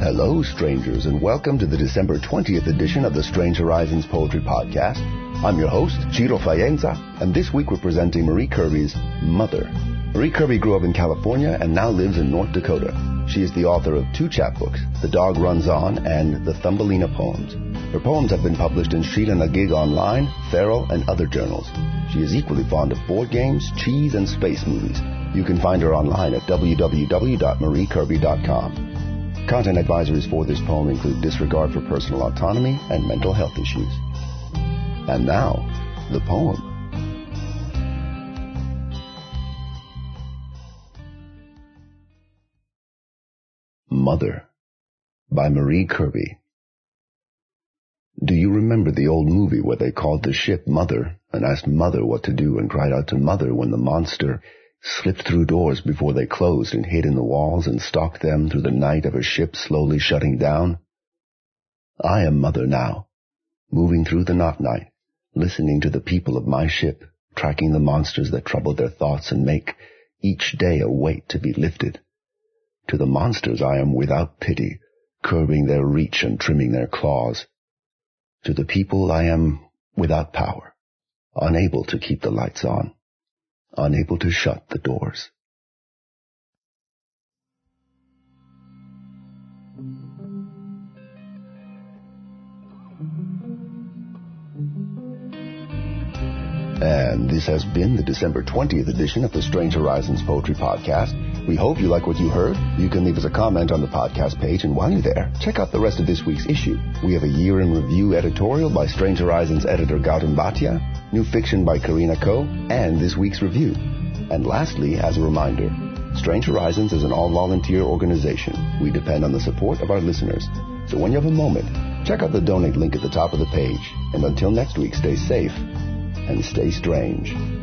Hello, strangers, and welcome to the December 20th edition of the Strange Horizons Poetry Podcast. I'm your host, Ciro Faienza, and this week we're presenting Merie Kirby's Mother. Merie Kirby grew up in California and now lives in North Dakota. She is the author of two chapbooks, The Dog Runs On and The Thumbelina Poems. Her poems have been published in Sheila Gig Online, Feral, and other journals. She is equally fond of board games, cheese, and space movies. You can find her online at www.meriekirby.com. Content advisories for this poem include disregard for personal autonomy and mental health issues. And now, the poem. Mother by Merie Kirby. Do you remember the old movie where they called the ship Mother and asked Mother what to do and cried out to Mother when the monster slipped through doors before they closed and hid in the walls and stalked them through the night of a ship slowly shutting down? I am Mother now, moving through the not night, listening to the people of my ship, tracking the monsters that trouble their thoughts and make each day a weight to be lifted. To the monsters I am without pity, curbing their reach and trimming their claws. To the people I am without power, unable to keep the lights on, unable to shut the doors. And this has been the December 20th edition of the Strange Horizons Poetry Podcast. We hope you like what you heard. You can leave us a comment on the podcast page, and while you're there, check out the rest of this week's issue. We have a year in review editorial by Strange Horizons editor Gautam Bhatia, new fiction by Karina Ko, and this week's review. And lastly, as a reminder, Strange Horizons is an all-volunteer organization. We depend on the support of our listeners. So when you have a moment, check out the donate link at the top of the page. And until next week, stay safe and stay strange.